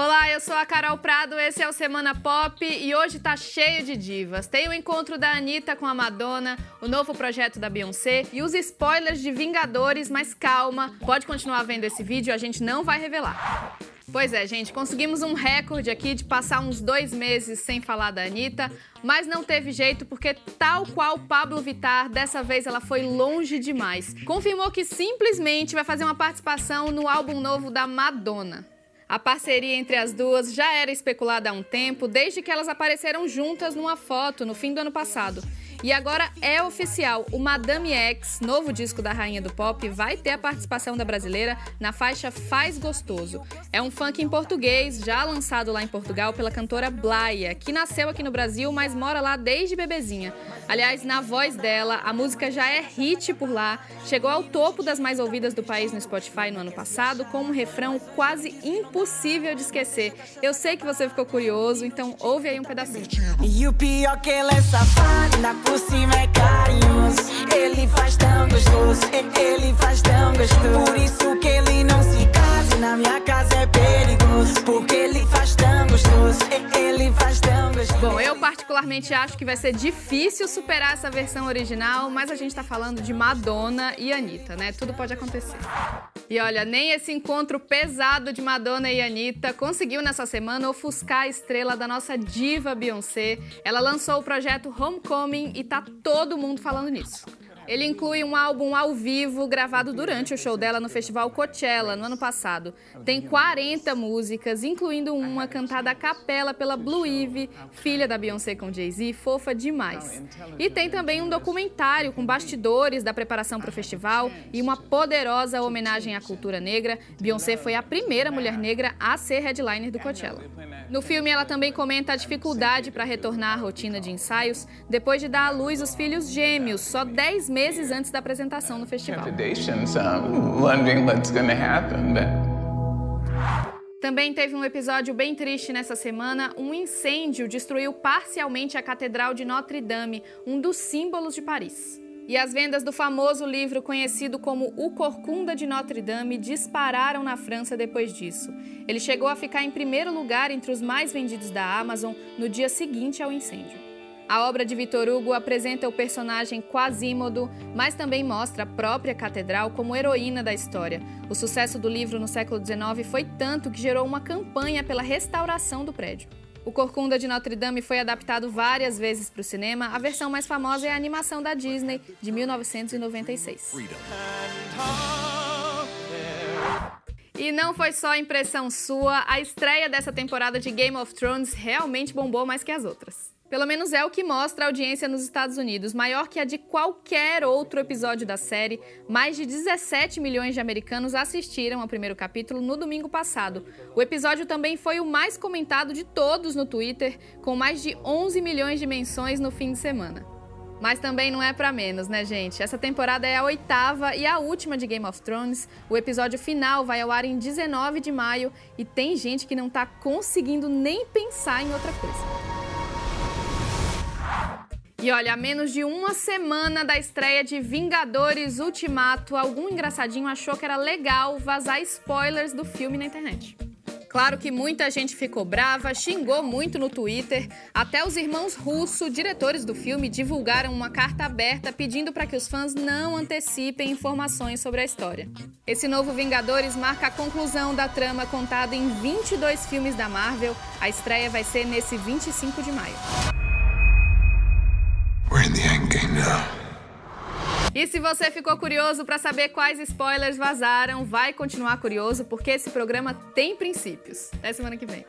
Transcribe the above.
Olá, eu sou a Carol Prado, esse é o Semana Pop e hoje tá cheio de divas. Tem o encontro da Anitta com a Madonna, o novo projeto da Beyoncé e os spoilers de Vingadores, mas calma, pode continuar vendo esse vídeo, a gente não vai revelar. Pois é, gente, conseguimos um recorde aqui de passar uns dois meses sem falar da Anitta, mas não teve jeito porque, tal qual Pablo Vittar, dessa vez ela foi longe demais. Confirmou que simplesmente vai fazer uma participação no álbum novo da Madonna. A parceria entre as duas já era especulada há um tempo, desde que elas apareceram juntas numa foto no fim do ano passado. E agora é oficial, o Madame X, novo disco da rainha do pop, vai ter a participação da brasileira na faixa Faz Gostoso. É um funk em português, já lançado lá em Portugal pela cantora Blaia, que nasceu aqui no Brasil, mas mora lá desde bebezinha. Aliás, na voz dela, a música já é hit por lá, chegou ao topo das mais ouvidas do país no Spotify no ano passado, com um refrão quase impossível de esquecer. Eu sei que você ficou curioso, então ouve aí um pedacinho. E o pior que ela é safada, por cima é carinhoso. Ele faz tão gostoso, ele faz tão gostoso. Por isso que ele não se casa, na minha casa é perigoso. Porque ele faz tão gostoso, ele faz tão gostoso. Bom, eu particularmente acho que vai ser difícil superar essa versão original, mas a gente tá falando de Madonna e Anitta, né? Tudo pode acontecer. E olha, nem esse encontro pesado de Madonna e Anitta conseguiu nessa semana ofuscar a estrela da nossa diva Beyoncé. Ela lançou o projeto Homecoming e tá todo mundo falando nisso. Ele inclui um álbum ao vivo gravado durante o show dela no Festival Coachella no ano passado. Tem 40 músicas, incluindo uma cantada a capela pela Blue Ivy, filha da Beyoncé com Jay-Z, fofa demais. E tem também um documentário com bastidores da preparação para o festival e uma poderosa homenagem à cultura negra. Beyoncé foi a primeira mulher negra a ser headliner do Coachella. No filme, ela também comenta a dificuldade para retornar à rotina de ensaios depois de dar à luz os filhos gêmeos, só 10 meses antes da apresentação no festival. Também teve um episódio bem triste nessa semana. Um incêndio destruiu parcialmente a Catedral de Notre Dame, um dos símbolos de Paris. E as vendas do famoso livro conhecido como O Corcunda de Notre Dame dispararam na França depois disso. Ele chegou a ficar em primeiro lugar entre os mais vendidos da Amazon no dia seguinte ao incêndio. A obra de Victor Hugo apresenta o personagem Quasímodo, mas também mostra a própria catedral como heroína da história. O sucesso do livro no século XIX foi tanto que gerou uma campanha pela restauração do prédio. O Corcunda de Notre Dame foi adaptado várias vezes para o cinema. A versão mais famosa é a animação da Disney, de 1996. E não foi só impressão sua, a estreia dessa temporada de Game of Thrones realmente bombou mais que as outras. Pelo menos é o que mostra a audiência nos Estados Unidos, maior que a de qualquer outro episódio da série. Mais de 17 milhões de americanos assistiram ao primeiro capítulo no domingo passado. O episódio também foi o mais comentado de todos no Twitter, com mais de 11 milhões de menções no fim de semana. Mas também não é para menos, né, gente? Essa temporada é a oitava e a última de Game of Thrones. O episódio final vai ao ar em 19 de maio e tem gente que não tá conseguindo nem pensar em outra coisa. E olha, a menos de uma semana da estreia de Vingadores Ultimato, algum engraçadinho achou que era legal vazar spoilers do filme na internet. Claro que muita gente ficou brava, xingou muito no Twitter. Até os irmãos Russo, diretores do filme, divulgaram uma carta aberta pedindo para que os fãs não antecipem informações sobre a história. Esse novo Vingadores marca a conclusão da trama contada em 22 filmes da Marvel. A estreia vai ser nesse 25 de maio. E se você ficou curioso para saber quais spoilers vazaram, vai continuar curioso porque esse programa tem princípios. Até semana que vem.